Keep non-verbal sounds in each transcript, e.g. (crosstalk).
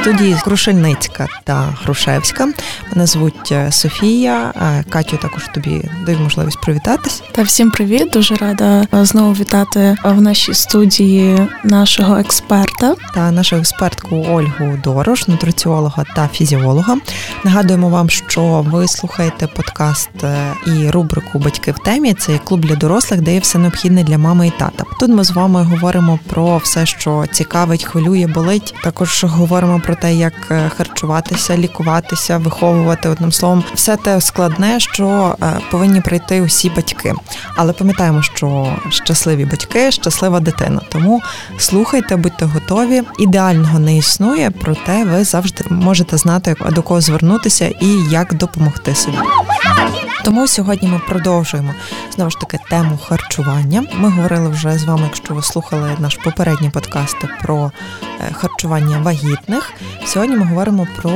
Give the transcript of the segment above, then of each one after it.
Студії Крушельницька та Грушевська. Мене звуть е, Софія. Е, Катю, також тобі даю можливість привітатись. Та всім привіт! Дуже рада е, знову вітати в нашій студії нашого експерта та нашу експертку Ольгу Дорош, нутриціолога та фізіолога. Нагадуємо вам, що ви слухаєте подкаст і рубрику Батьки в темі. Це клуб для дорослих, де є все необхідне для мами і тата. Тут ми з вами говоримо про все, що цікавить, хвилює, болить. Також говоримо про те, як харчуватися, лікуватися, виховувати одним словом, все те складне, що повинні пройти усі батьки. Але пам'ятаємо, що щасливі батьки, щаслива дитина. Тому слухайте, будьте готові. Ідеального не існує, проте ви завжди можете знати, до кого звернутися і як допомогти собі. Тому сьогодні ми продовжуємо знову ж таки тему харчування. Ми говорили вже з вами, якщо ви слухали наш попередній подкаст про е, харчування вагітних. Сьогодні ми говоримо про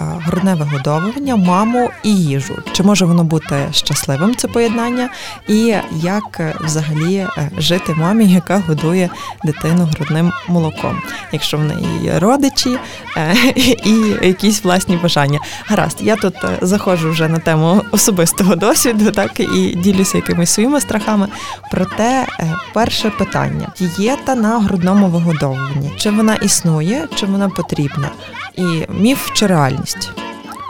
е, грудне вигодовування, маму і їжу. Чи може воно бути щасливим це поєднання, і як е, взагалі жити мамі, яка годує дитину грудним молоком, якщо в неї є родичі (laughs) і якісь власні бажання. Гаразд, я тут заходжу вже на тему особистого досвіду, так і ділюся якимись своїми страхами. Проте, перше питання: дієта на грудному вигодовуванні. Чи вона існує, чи вона потрібна? І міф чи реальність?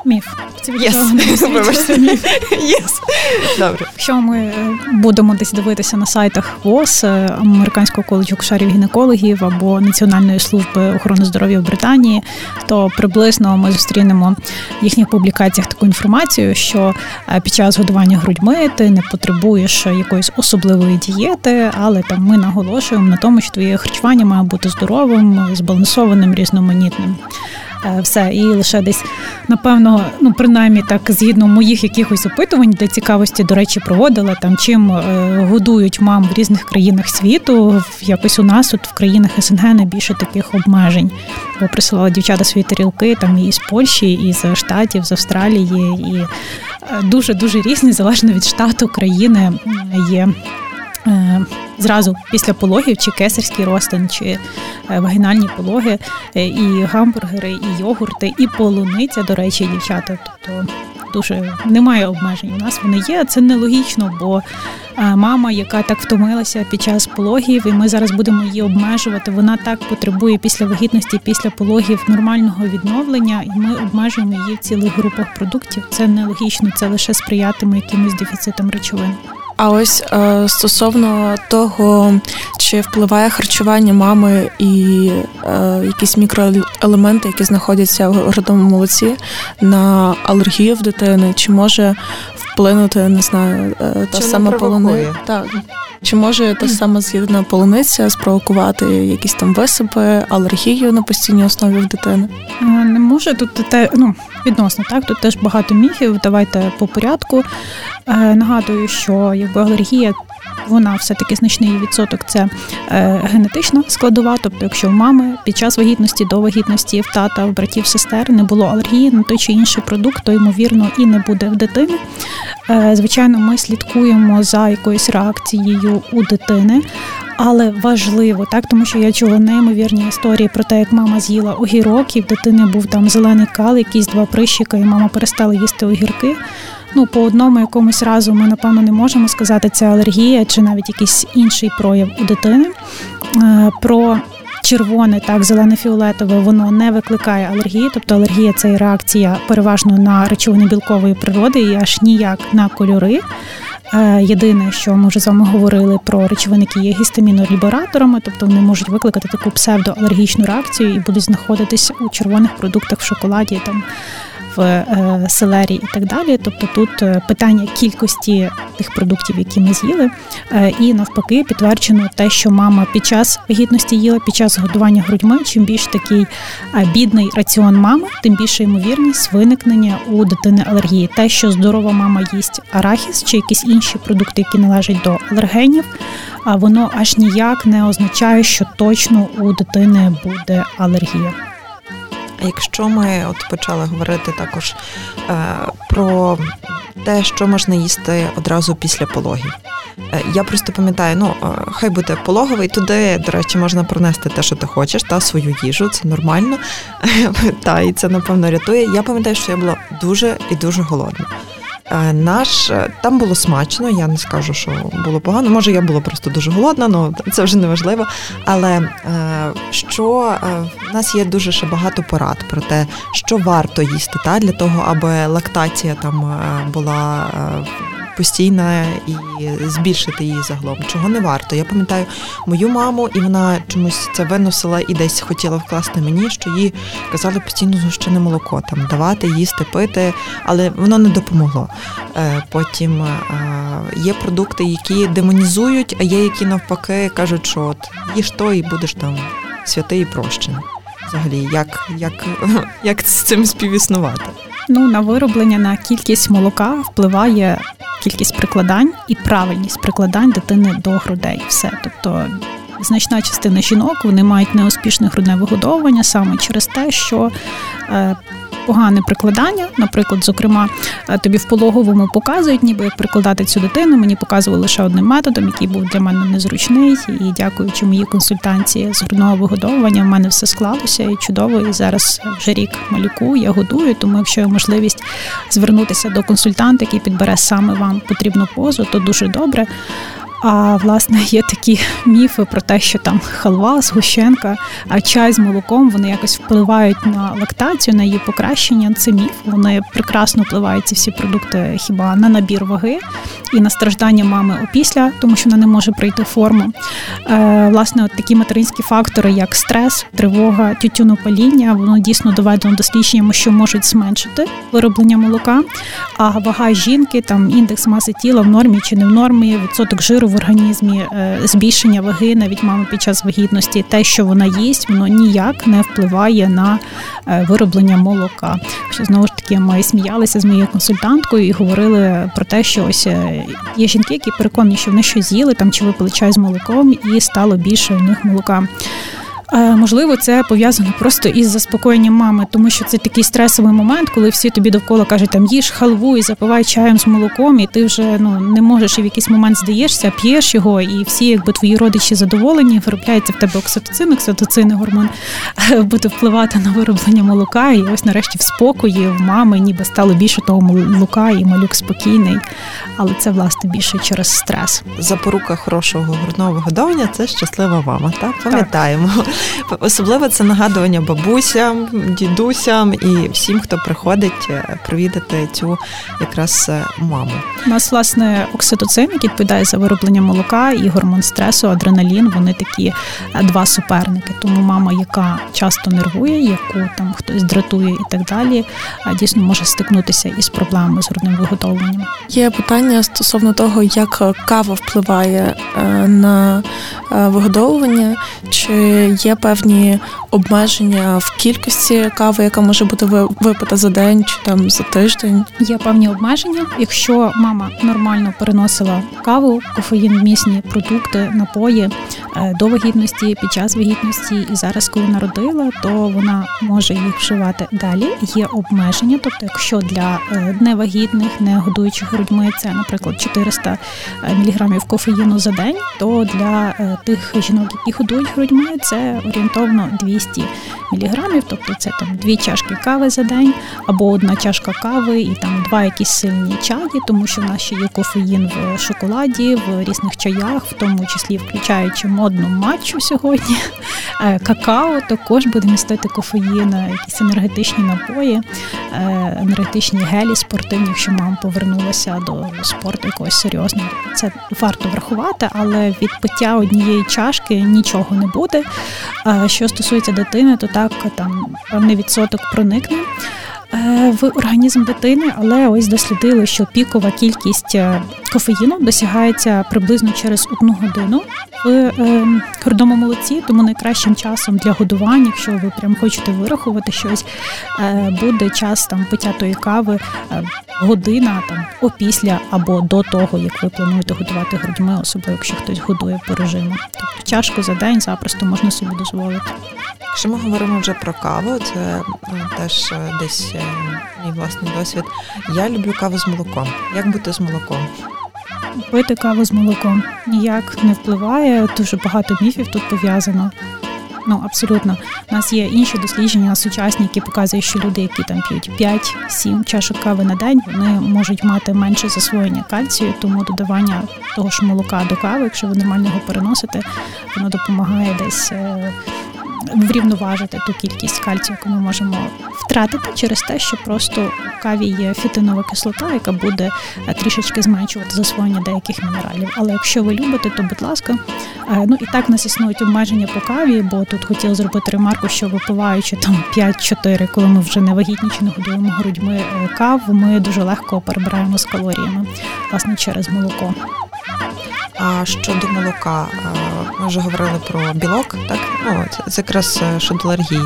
Міф. Це yes. (laughs) міф. Yes. Добре. Якщо ми е, будемо десь дивитися на сайтах ВОЗ, е, американського коледжу кушарів гінекологів або Національної служби охорони здоров'я в Британії, то приблизно ми зустрінемо в їхніх публікаціях таку інформацію, що е, під час годування грудьми ти не потребуєш якоїсь особливої дієти, але там ми наголошуємо на тому, що твоє харчування має бути здоровим, збалансованим, різноманітним. Е, все. І лише десь, напевно, ну принаймні так, згідно моїх якихось опитувань для цікавості, до речі, проводила там, чим е, годують мам в різних країнах світу. Якось у нас тут в країнах СНГ не більше таких обмежень. Бо присилала дівчата свої тарілки там і з Польщі, і з Штатів, з Австралії, і е, дуже дуже різні, залежно від штату країни є. Зразу після пологів, чи кесарський розтин, чи вагінальні пологи, і гамбургери, і йогурти, і полуниця, до речі, дівчата. Тобто дуже немає обмежень. У нас вони є. Це нелогічно, бо мама, яка так втомилася під час пологів, і ми зараз будемо її обмежувати. Вона так потребує після вагітності, після пологів нормального відновлення, і ми обмежуємо її в цілих групах продуктів. Це нелогічно, це лише сприятиме якимось дефіцитам речовин. А ось е, стосовно того, чи впливає харчування мами і е, якісь мікроелементи, які знаходяться в грудному молоці, на алергію в дитини, чи може вплинути, не знаю, е, та сама полони? Так. Чи може та сама з'єднана полуниця спровокувати якісь там висипи, алергію на постійній основі в дитини? Не може тут те, ну відносно так. Тут теж багато міфів. Давайте по порядку. Е, нагадую, що якби алергія вона все-таки значний відсоток це е, генетична складова. Тобто, якщо в мами під час вагітності до вагітності в тата, в братів, сестер не було алергії на той чи інший продукт, то ймовірно і не буде в дитини. Е, звичайно, ми слідкуємо за якоюсь реакцією у дитини. Але важливо, так тому що я чула неймовірні історії про те, як мама з'їла огірок, і в дитини був там зелений кал, якісь два прищика, і мама перестала їсти огірки ну по одному якомусь разу ми напевно не можемо сказати, це алергія чи навіть якийсь інший прояв у дитини. Е, про червоне, так, зелене-фіолетове, воно не викликає алергії, тобто алергія це реакція переважно на речовини білкової природи і аж ніяк на кольори. Е, єдине, що ми вже з вами говорили про речовини, які є гістамінолібераторами, тобто вони можуть викликати таку псевдоалергічну реакцію і будуть знаходитись у червоних продуктах в шоколаді там в е, селері і так далі. Тобто тут е, питання кількості тих продуктів, які ми з'їли, е, і навпаки підтверджено те, що мама під час вагітності їла під час годування грудьми. Чим більш такий бідний раціон мами, тим більше ймовірність виникнення у дитини алергії. Те, що здорова мама їсть арахіс чи якісь інші продукти, які належать до алергенів, воно аж ніяк не означає, що точно у дитини буде алергія. Якщо ми от почали говорити також е, про те, що можна їсти одразу після пологів. Е, я просто пам'ятаю, ну хай буде пологовий, туди, до речі, можна пронести те, що ти хочеш, та свою їжу, це нормально. (laughs) Та і це напевно рятує. Я пам'ятаю, що я була дуже і дуже голодна. Е, наш е, там було смачно, я не скажу, що було погано. Може, я була просто дуже голодна, але це вже не важливо. Але е, що в нас є дуже ще багато порад про те, що варто їсти, та для того, аби лактація там була постійна і збільшити її загалом. Чого не варто. Я пам'ятаю мою маму, і вона чомусь це виносила і десь хотіла вкласти мені, що їй казали постійно згущене молоко там давати, їсти, пити, але воно не допомогло. Е, потім е, є продукти, які демонізують, а є які навпаки кажуть, що от їж то і будеш там святий і прощений. Взагалі, як, як, (laughs) як з цим співіснувати? Ну на вироблення на кількість молока впливає кількість прикладань і правильність прикладань дитини до грудей. Все, тобто. Значна частина жінок вони мають неуспішне грудне вигодовування саме через те, що е, погане прикладання. Наприклад, зокрема, е, тобі в пологовому показують, ніби як прикладати цю дитину. Мені показували лише одним методом, який був для мене незручний. І дякуючи моїй консультації з грудного вигодовування, в мене все склалося і чудово. І зараз вже рік малюку я годую. Тому, якщо є можливість звернутися до консультанта, який підбере саме вам потрібну позу, то дуже добре. А власне є такі міфи про те, що там халва, згущенка, а чай з молоком вони якось впливають на лактацію, на її покращення. Це міф. Вони прекрасно впливають ці всі продукти хіба на набір ваги і на страждання мами опісля, тому що вона не може прийти форму. Е, Власне, от такі материнські фактори, як стрес, тривога, тютюнопаління, воно дійсно доведено дослідженнями, що можуть зменшити вироблення молока. А вага жінки, там індекс маси тіла в нормі чи не в нормі, відсоток жиру в організмі, е, збільшення ваги навіть мами під час вагітності, те, що вона їсть, воно ніяк не впливає на е, вироблення молока. Що знову ж таки ми сміялися з моєю консультанткою і говорили про те, що ось е, є жінки, які переконані, що вони щось з'їли там чи випили чай з молоком, і стало більше у них молока. Е, можливо, це пов'язано просто із заспокоєнням мами, тому що це такий стресовий момент, коли всі тобі довкола кажуть, там їж халву і запивай чаєм з молоком, і ти вже ну не можеш і в якийсь момент здаєшся, п'єш його, і всі, якби твої родичі задоволені, виробляється в тебе окситоцин, окситоцин, гормон е, буде впливати на вироблення молока. І ось нарешті в спокої в мами ніби стало більше того молока, і малюк спокійний. Але це власне більше через стрес. Запорука хорошого грудного вигодовування це щаслива мама. Так пам'ятаємо. Так. Особливо це нагадування бабусям, дідусям і всім, хто приходить е, провідати цю якраз е, маму. У нас власне окситоцин, який відповідає за вироблення молока і гормон стресу, адреналін. Вони такі е, два суперники. Тому мама, яка часто нервує, яку там хтось дратує і так далі, дійсно може стикнутися із проблемами з грудним виготовленням. Є питання стосовно того, як кава впливає на вигодовування, чи є є певні обмеження в кількості кави, яка може бути випита за день чи там за тиждень. Є певні обмеження. Якщо мама нормально переносила каву, кофеїн, місні продукти, напої е, до вагітності, під час вагітності, і зараз, коли народила, то вона може їх вживати далі. Є обмеження, тобто, якщо для е, невагітних, не годуючих грудьми, це, наприклад, 400 е, мг кофеїну за день, то для тих жінок, які годують грудьми, це орієнтовно 200 мг, тобто це там дві чашки кави за день, або одна чашка кави і там два якісь сильні чаї, тому що в нас ще є кофеїн в шоколаді, в різних чаях, в тому числі включаючи модну матчу сьогодні. Е, какао також буде містити кофеїн, якісь енергетичні напої, е, енергетичні гелі спортивні, якщо мама повернулася до спорту якогось серйозного. Це варто врахувати, але від пиття однієї чашки нічого не буде. Що стосується дитини, то так там певний відсоток проникне. Е, в організм дитини, але ось дослідили, що пікова кількість е, кофеїну досягається приблизно через одну годину в е, грудному молоці, тому найкращим часом для годування, якщо ви прям хочете вирахувати щось, буде час там пиття тої кави година там опісля або до того, як ви плануєте готувати грудьми, особливо якщо хтось годує по режиму. Тобто чашку за день запросто можна собі дозволити. Якщо ми говоримо вже про каву, це теж десь мій власний досвід. Я люблю каву з молоком. Як бути з молоком? Пити каву з молоком ніяк не впливає. Дуже багато міфів тут пов'язано. Ну абсолютно, у нас є інші дослідження сучасні, які показують, що люди, які там п'ють 5-7 чашок кави на день, вони можуть мати менше засвоєння кальцію, тому додавання того ж молока до кави, якщо ви нормально його переносите, воно допомагає десь е, врівноважити ту кількість кальцію, яку ми можемо втратити через те, що просто у каві є фітинова кислота, яка буде е, трішечки зменшувати засвоєння деяких мінералів. Але якщо ви любите, то будь ласка, е, ну і так в нас існують обмеження по каві, бо тут хотіла зробити ремарку, що випиваючи там 5-4, коли ми вже не вагітні чи не годуємо грудьми е, каву, ми дуже легко перебираємо з калоріями, власне, через молоко. А щодо молока, ми вже говорили про білок, так? Ну, Це якраз е, щодо алергії.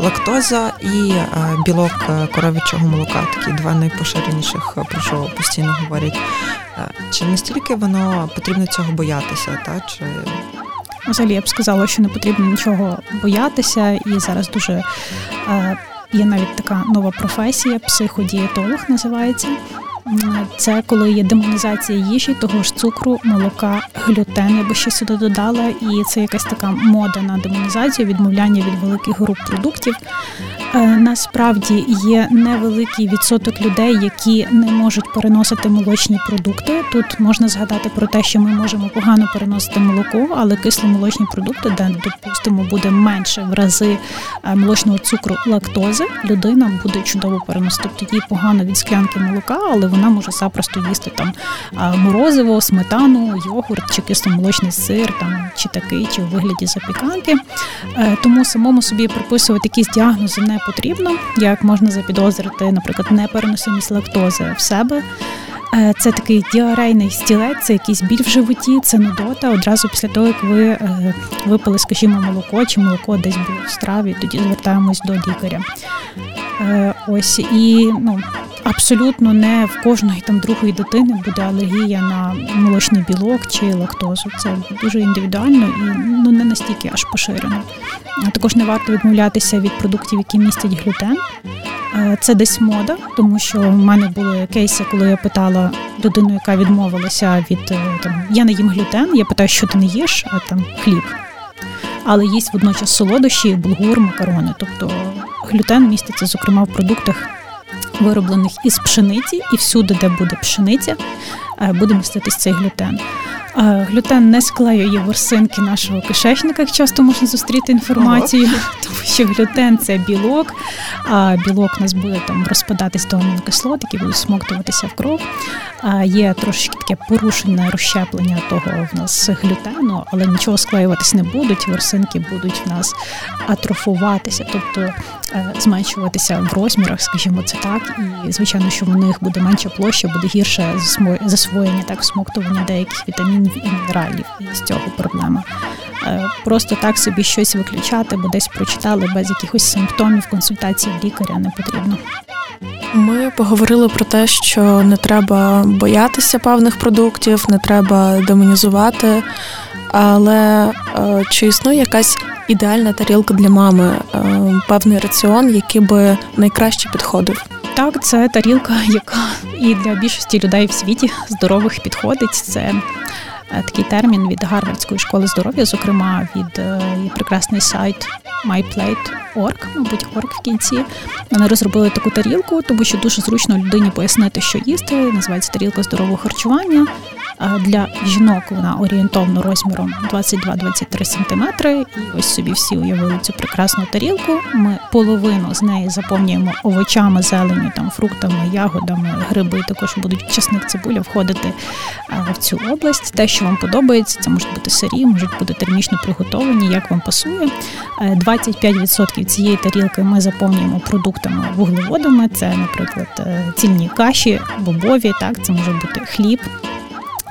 Лактоза і е, білок е, коров'ячого молока такі два найпоширеніших, про що постійно говорять. Чи настільки воно потрібно цього боятися? Та? Чи... Взагалі я б сказала, що не потрібно нічого боятися, і зараз дуже є навіть така нова професія, психодієтолог називається. Це коли є демонізація їжі, того ж цукру, молока, глютен, я би ще сюди додала, і це якась така мода на демонізацію, відмовляння від великих груп продуктів. Е, насправді є невеликий відсоток людей, які не можуть переносити молочні продукти. Тут можна згадати про те, що ми можемо погано переносити молоко, але кисломолочні продукти, де допустимо буде менше в рази е, молочного цукру лактози, людина буде чудово переносити. Тобто їй погано від склянки молока, але вона може запросто їсти там морозиво, сметану, йогурт чи кисломолочний сир, там чи такий, чи у вигляді запіканки. Е, тому самому собі приписувати якісь діагнози не потрібно. Як можна запідозрити, наприклад, непереносимість лактози в себе. Е, це такий діарейний стілець, це якийсь біль в животі, це нудота. Одразу після того, як ви е, випили, скажімо, молоко чи молоко десь було в страві, тоді звертаємось до лікаря. Ось і ну абсолютно не в кожної там другої дитини буде алергія на молочний білок чи лактозу. Це дуже індивідуально і ну не настільки аж поширено. Також не варто відмовлятися від продуктів, які містять глютен. Це десь мода, тому що в мене були кейси, коли я питала людину, яка відмовилася від е, там я не їм глютен. Я питаю, що ти не їш, а там хліб. Але їсть водночас солодощі, булгур, макарони. Тобто глютен міститься, зокрема, в продуктах, вироблених із пшениці, і всюди, де буде пшениця, е, буде міститись цей глютен. Глютен не склеює ворсинки нашого кишечника, як часто можна зустріти інформацію, Ого. (laughs) тому що глютен це білок, а білок у нас буде там розпадатись до амінокислот, які будуть смоктуватися в кров. А Є трошки таке порушення розщеплення того в нас глютену, але нічого склеюватись не будуть. Ворсинки будуть в нас атрофуватися, тобто е, зменшуватися в розмірах, скажімо це так. І звичайно, що в них буде менша площа, буде гірше засвоєння, так всмоктування деяких вітамінів вітамінів і мінералів, з цього проблема. Е, просто так собі щось виключати, бо десь прочитали без якихось симптомів консультації лікаря не потрібно. Ми поговорили про те, що не треба боятися певних продуктів, не треба демонізувати. Але е, чи існує якась ідеальна тарілка для мами, е, певний раціон, який би найкраще підходив? Так, це тарілка, яка і для більшості людей в світі здорових підходить. Це такий термін від Гарвардської школи здоров'я, зокрема від е, прекрасний сайт myplate.org, мабуть, org в кінці. Вони розробили таку тарілку, тому що дуже зручно людині пояснити, що їсти. Називається тарілка здорового харчування. Для жінок вона орієнтовно розміром 22-23 см. І ось собі всі уявили цю прекрасну тарілку. Ми половину з неї заповнюємо овочами, зеленю, там фруктами, ягодами, гриби. Також будуть часник цибуля входити в цю область. Те, що вам подобається, це можуть бути сирі, можуть бути термічно приготовані, як вам пасує. 25% цієї тарілки ми заповнюємо продуктами вуглеводами. Це, наприклад, е, цільні каші, бобові. Так, це може бути хліб.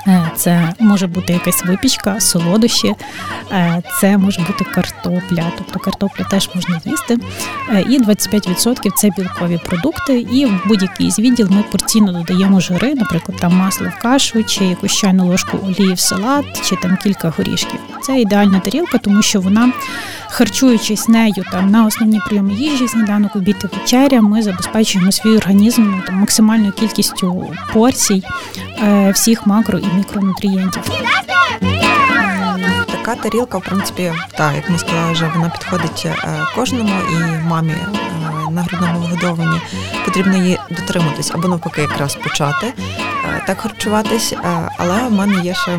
Е, це може бути якась випічка, солодощі, е, це може бути картопля, тобто картоплю теж можна їсти. Е, і 25% це білкові продукти. І в будь-який з відділ ми порційно додаємо жири, наприклад, там масло в кашу, чи якусь чайну ложку олії в салат, чи там кілька горішків. Це ідеальна тарілка, тому що вона, харчуючись нею там на основні прийоми їжі, сніданок, обід і вечеря, ми забезпечуємо свій організм ну, там, максимальною кількістю порцій всіх макро і мікронутрієнтів. Така тарілка, в принципі, так, як ми сказали, вже вона підходить е, кожному і мамі е, на грудному вигодованні потрібно її дотриматись або навпаки, якраз почати е, так харчуватись. Але в мене є ще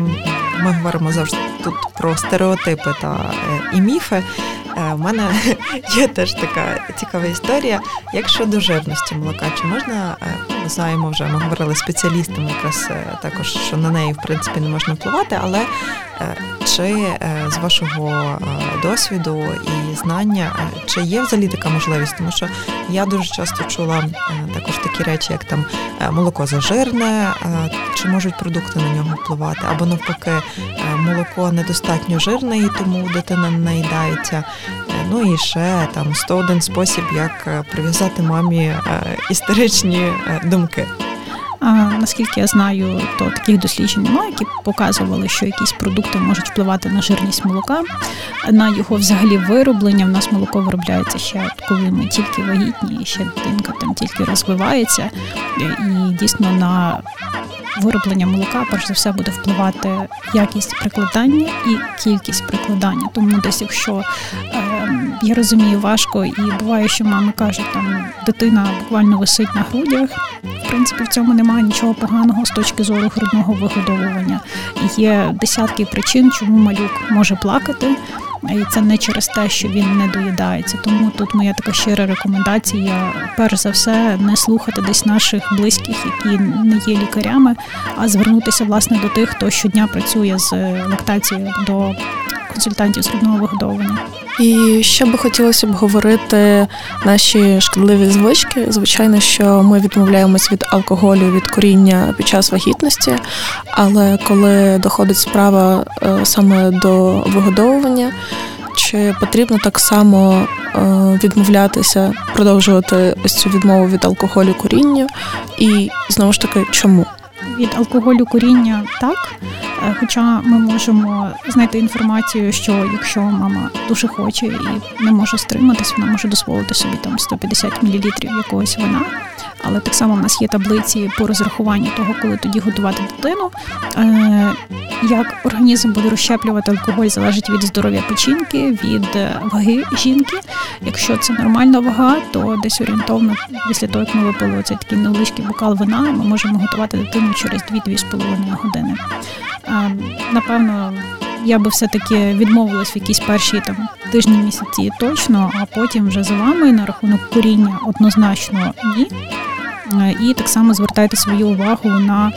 ми говоримо завжди тут про стереотипи та і міфи. У мене (laughs) є теж така цікава історія. Як щодо жирності молока, чи можна ми знаємо вже, ми говорили спеціалістами, якраз також що на неї в принципі не можна впливати, але чи е, з вашого е, досвіду і знання, е, чи є взагалі така можливість? Тому що я дуже часто чула також такі речі, як там молоко зажирне, чи можуть продукти на нього впливати, або навпаки, молоко недостатньо жирне, і тому дитина не наїдається. Ну і ще там 101 спосіб, як прив'язати мамі історичні думки. А, Наскільки я знаю, то таких досліджень немає, які показували, що якісь продукти можуть впливати на жирність молока, на його взагалі вироблення. В нас молоко виробляється ще коли ми тільки вагітні, і ще дитинка там тільки розвивається, і дійсно на вироблення молока, перш за все, буде впливати якість прикладання і кількість прикладання. Тому десь, якщо е, я розумію, важко і буває, що мами кажуть, там дитина буквально висить на грудях. В принципі, в цьому немає нічого поганого з точки зору грудного вигодовування. Є десятки причин, чому малюк може плакати. І це не через те, що він не доїдається. Тому тут моя така щира рекомендація: перш за все, не слухати десь наших близьких, які не є лікарями, а звернутися власне до тих, хто щодня працює з лактацією до консультантів з вигодовування. І ще би хотілося б говорити наші шкідливі звички. Звичайно, що ми відмовляємось від алкоголю від коріння під час вагітності, але коли доходить справа е, саме до вигодовування, чи потрібно так само е, відмовлятися, продовжувати ось цю відмову від алкоголю коріння, і знову ж таки, чому? Від алкоголю куріння так. Е, хоча ми можемо знайти інформацію, що якщо мама дуже хоче і не може стриматись, вона може дозволити собі там 150 мл якогось вина. Але так само в нас є таблиці по розрахуванню того, коли тоді готувати дитину. Е, як організм буде розщеплювати алкоголь, залежить від здоров'я печінки, від е, ваги жінки. Якщо це нормальна вага, то десь орієнтовно після того, як ми випили оцей такий невеличкий бокал вина, ми можемо готувати дитину через 2-2,5 години. Е, напевно, я би все-таки відмовилась в якісь перші там тижні місяці точно, а потім вже за вами на рахунок коріння однозначно ні. Е, і так само звертайте свою увагу на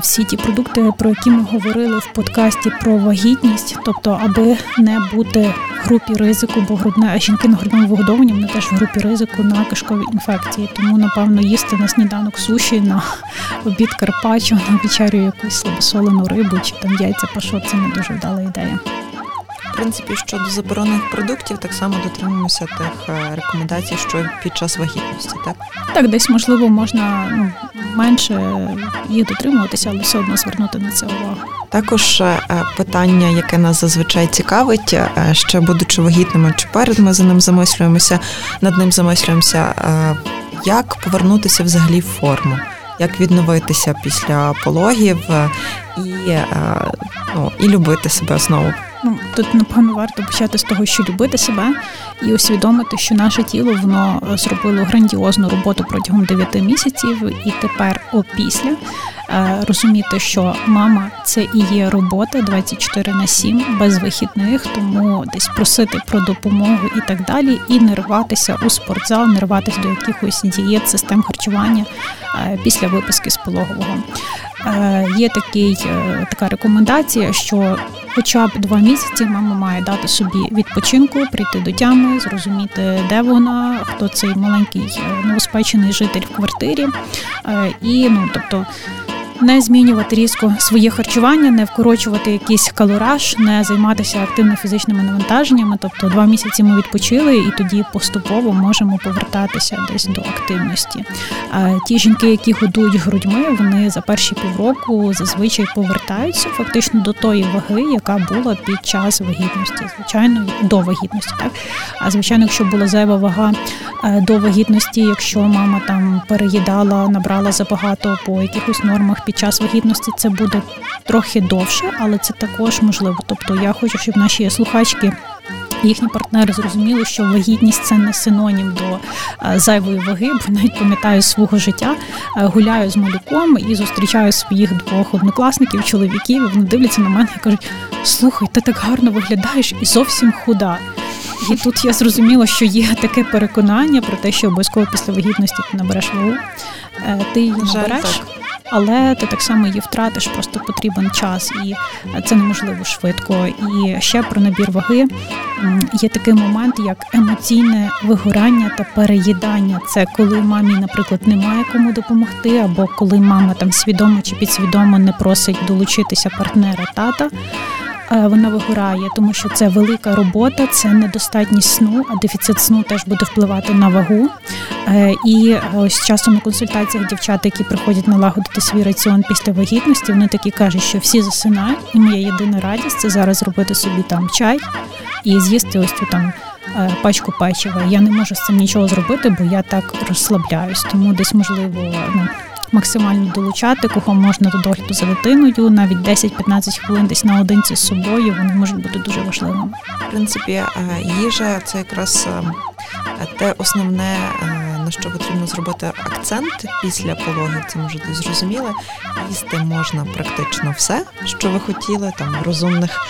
всі ті продукти, про які ми говорили в подкасті про вагітність, тобто, аби не бути в групі ризику, бо грудне жінки на грудному вигодованні вони теж в групі ризику на кишкові інфекції. Тому, напевно, їсти на сніданок суші, на обід карпаччо, на вечерю якусь слабосолену рибу чи там яйця пашот – це не дуже вдала ідея. В принципі, щодо заборонених продуктів, так само дотримуємося тих е, рекомендацій, що під час вагітності, так? Так, десь можливо можна ну, менше їх дотримуватися, але все одно звернути на це увагу. Також е, питання, яке нас зазвичай цікавить, е, ще будучи вагітними чи перед ми за ним замислюємося, над ним замислюємося, як повернутися взагалі в форму. Як відновитися після пологів і ну, і любити себе знову. Ну тут напевно варто почати з того, що любити себе і усвідомити, що наше тіло воно зробило грандіозну роботу протягом 9 місяців, і тепер опісля е, розуміти, що мама це і є робота 24 на 7, без вихідних, тому десь просити про допомогу і так далі, і не рватися у спортзал, не рватися до якихось дієт, систем харчування е, після виписки з пологового. Е, є такий, така рекомендація, що хоча б два місяці мама має дати собі відпочинку, прийти до тями, зрозуміти, де вона, хто цей маленький е, новоспечений житель в квартирі. Е, і ну, тобто. Не змінювати різко своє харчування, не вкорочувати якийсь калораж, не займатися активно фізичними навантаженнями. Тобто два місяці ми відпочили, і тоді поступово можемо повертатися десь до активності. Ті жінки, які годують грудьми, вони за перші півроку зазвичай повертаються фактично до тої ваги, яка була під час вагітності. Звичайно, до вагітності, так а звичайно, якщо була зайва вага е, до вагітності, якщо мама там переїдала, набрала забагато по якихось нормах під час вагітності, це буде трохи довше, але це також можливо. Тобто я хочу, щоб наші слухачки. Їхні партнери зрозуміли, що вагітність це не синонім до е, зайвої ваги, бо навіть пам'ятаю свого життя, е, гуляю з малюком і зустрічаю своїх двох однокласників, чоловіків. і Вони дивляться на мене і кажуть: слухай, ти так гарно виглядаєш і зовсім худа. І тут я зрозуміла, що є таке переконання про те, що обов'язково після вагітності ти набереш вагу, е, ти її набереш. Але ти так само її втратиш, просто потрібен час, і це неможливо швидко. І ще про набір ваги є такий момент, як емоційне вигорання та переїдання. Це коли мамі, наприклад, немає кому допомогти, або коли мама там свідомо чи підсвідомо не просить долучитися партнера тата. Е, вона вигорає, тому що це велика робота, це недостатність сну, а дефіцит сну теж буде впливати на вагу. Е, і ось часом на консультаціях дівчата, які приходять налагодити свій раціон після вагітності, вони такі кажуть, що всі засинають, і моя єдина радість це зараз зробити собі там чай і з'їсти ось цю там. Е, пачку печива. Я не можу з цим нічого зробити, бо я так розслабляюсь. Тому десь можливо ну, максимально долучати, кого можна до догляду за дитиною, навіть 10-15 хвилин десь наодинці з собою, вони можуть бути дуже важливими. В принципі, е, їжа це якраз е, те основне, е, на що потрібно зробити акцент після пологів, це може зрозуміли. Їсти можна практично все, що ви хотіли, там розумних.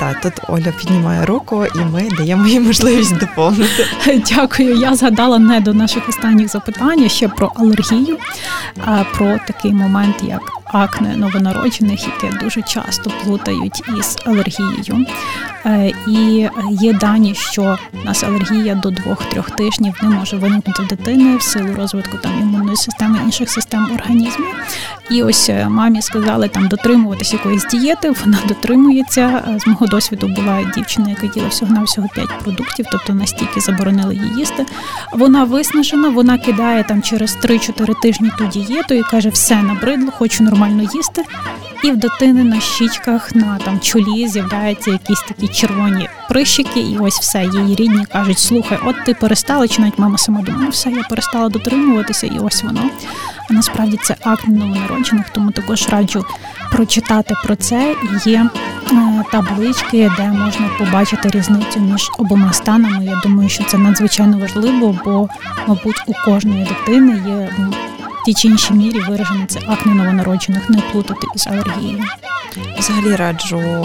Та тут Оля піднімає руку, і ми даємо їй можливість доповнити. (laughs) Дякую. Я згадала не до наших останніх запитань ще про алергію про такий момент, як акне новонароджених, яке дуже часто плутають із алергією. Е, і є дані, що у нас алергія до 2-3 тижнів не може виникнути дитини в силу розвитку там імунної системи інших систем організму. І ось е, мамі сказали там дотримуватися якоїсь дієти. Вона дотримується. Е, з мого досвіду була дівчина, яка їла всього на всього 5 продуктів, тобто настільки заборонили її їсти. Вона виснажена, вона кидає там через 3-4 тижні ту дієту і каже: все набридло, хочу нормально їсти. І в дитини на щічках на там чолі з'являються якісь такі червоні прищики, і ось все. Її рідні кажуть: слухай, от ти перестала, чи навіть мама сама думає, ну все, я перестала дотримуватися, і ось воно. А насправді це акт новонароджених, тому також раджу прочитати про це. Є е, таблички, де можна побачити різницю між обома станами. Я думаю, що це надзвичайно важливо, бо, мабуть, у кожної дитини є тій чи іншій мірі виражений це акне новонароджених, не плутати із алергією. Взагалі раджу е,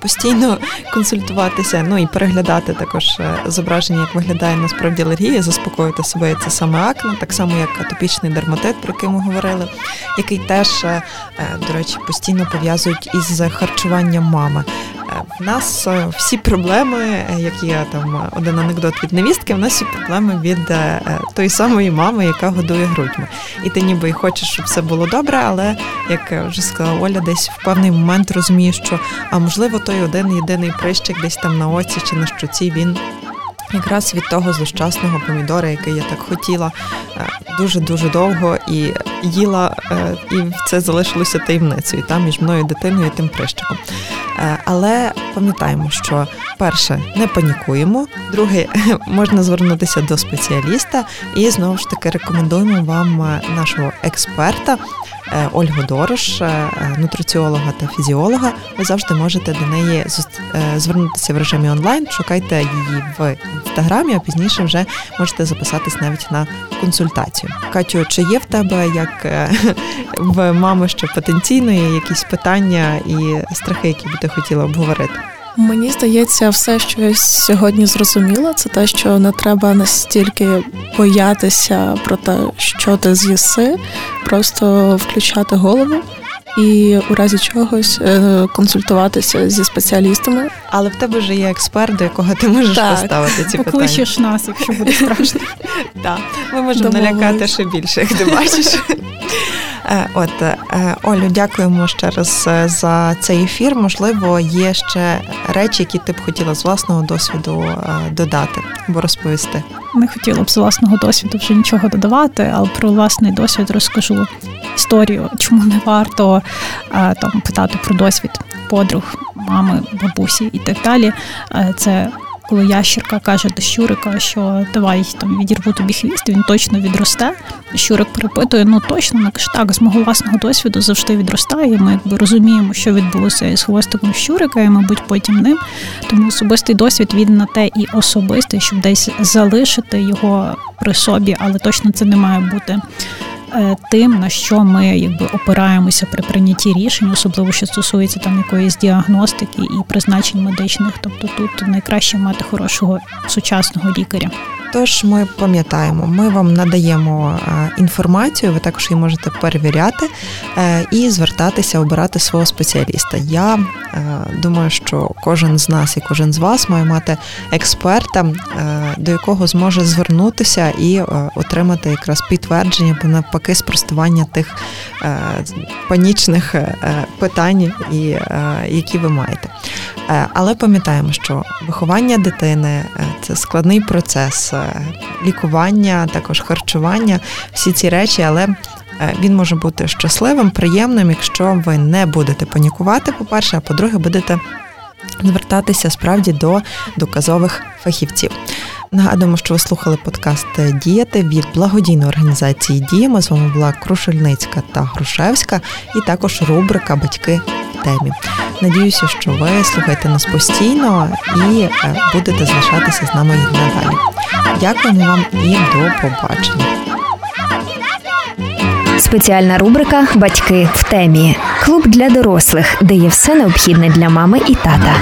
постійно консультуватися, ну і переглядати також е, зображення, як виглядає насправді алергія, заспокоїти себе це саме акне, так само як атопічний дерматит, про який ми говорили, який теж, е, до речі, постійно пов'язують із харчуванням мами. В нас всі проблеми, як є там один анекдот від невістки, в нас всі проблеми від тої самої мами, яка годує грудьми. І ти ніби й хочеш, щоб все було добре, але як вже сказала Оля, десь в певний момент розумієш, що а можливо той один єдиний прищик десь там на оці чи на щоці він. Якраз від того злощасного помідора, який я так хотіла дуже дуже довго і їла, е, і це залишилося таємницею там між мною дитиною і тим прищиком. Е, але пам'ятаємо, що перше не панікуємо, друге (laughs) можна звернутися до спеціаліста, і знову ж таки рекомендуємо вам е, нашого експерта. Ольгу Дорош, нутриціолога та фізіолога, ви завжди можете до неї звернутися в режимі онлайн. Шукайте її в інстаграмі, а пізніше вже можете записатись навіть на консультацію. Катю, чи є в тебе як е, в мами ще потенційної якісь питання і страхи, які би ти хотіла обговорити? Мені здається, все, що я сьогодні зрозуміла, це те, що не треба настільки боятися про те, що ти з'їси, просто включати голову і у разі чогось е, консультуватися зі спеціалістами. Але в тебе вже є експерт, до якого ти можеш так. поставити ці питання. Покличеш нас, якщо буде страшно. (laughs) Так, ми можемо налякати ще більше, як ти бачиш. (laughs) От Олю, дякуємо ще раз за цей ефір. Можливо, є ще речі, які ти б хотіла з власного досвіду додати або розповісти. Не хотіла б з власного досвіду вже нічого додавати, але про власний досвід розкажу історію, чому не варто там питати про досвід подруг, мами, бабусі і так далі. Це коли ящерка каже до щурика, що давай там відірву тобі хвіст, він точно відросте. Щурик перепитує, ну точно каже, так, з мого власного досвіду завжди відростає. Ми якби розуміємо, що відбулося із хвостиком щурика, і, мабуть, потім ним. Тому особистий досвід він на те і особистий, щоб десь залишити його при собі, але точно це не має бути. Е, тим, на що ми якби опираємося при прийнятті рішень, особливо що стосується там якоїсь діагностики і призначень медичних. Тобто тут найкраще мати хорошого сучасного лікаря. Тож ми пам'ятаємо, ми вам надаємо е, інформацію, ви також її можете перевіряти е, і звертатися, обирати свого спеціаліста. Я думаю, що кожен з нас і кожен з вас має мати експерта, до якого зможе звернутися і отримати якраз підтвердження, або навпаки, спростування тих панічних питань, які ви маєте. Але пам'ятаємо, що виховання дитини це складний процес. Е, лікування, також харчування, всі ці речі, але е, він може бути щасливим, приємним, якщо ви не будете панікувати, по-перше, а по-друге, будете звертатися справді до доказових фахівців. Нагадуємо, що ви слухали подкаст Діяти від благодійної організації Діями. З вами була Крушельницька та Грушевська, і також рубрика Батьки в темі. Надіюся, що ви слухаєте нас постійно і е, будете залишатися з нами і надалі. Дякуємо вам і до побачення. Спеціальна рубрика Батьки в темі. Клуб для дорослих, де є все необхідне для мами і тата.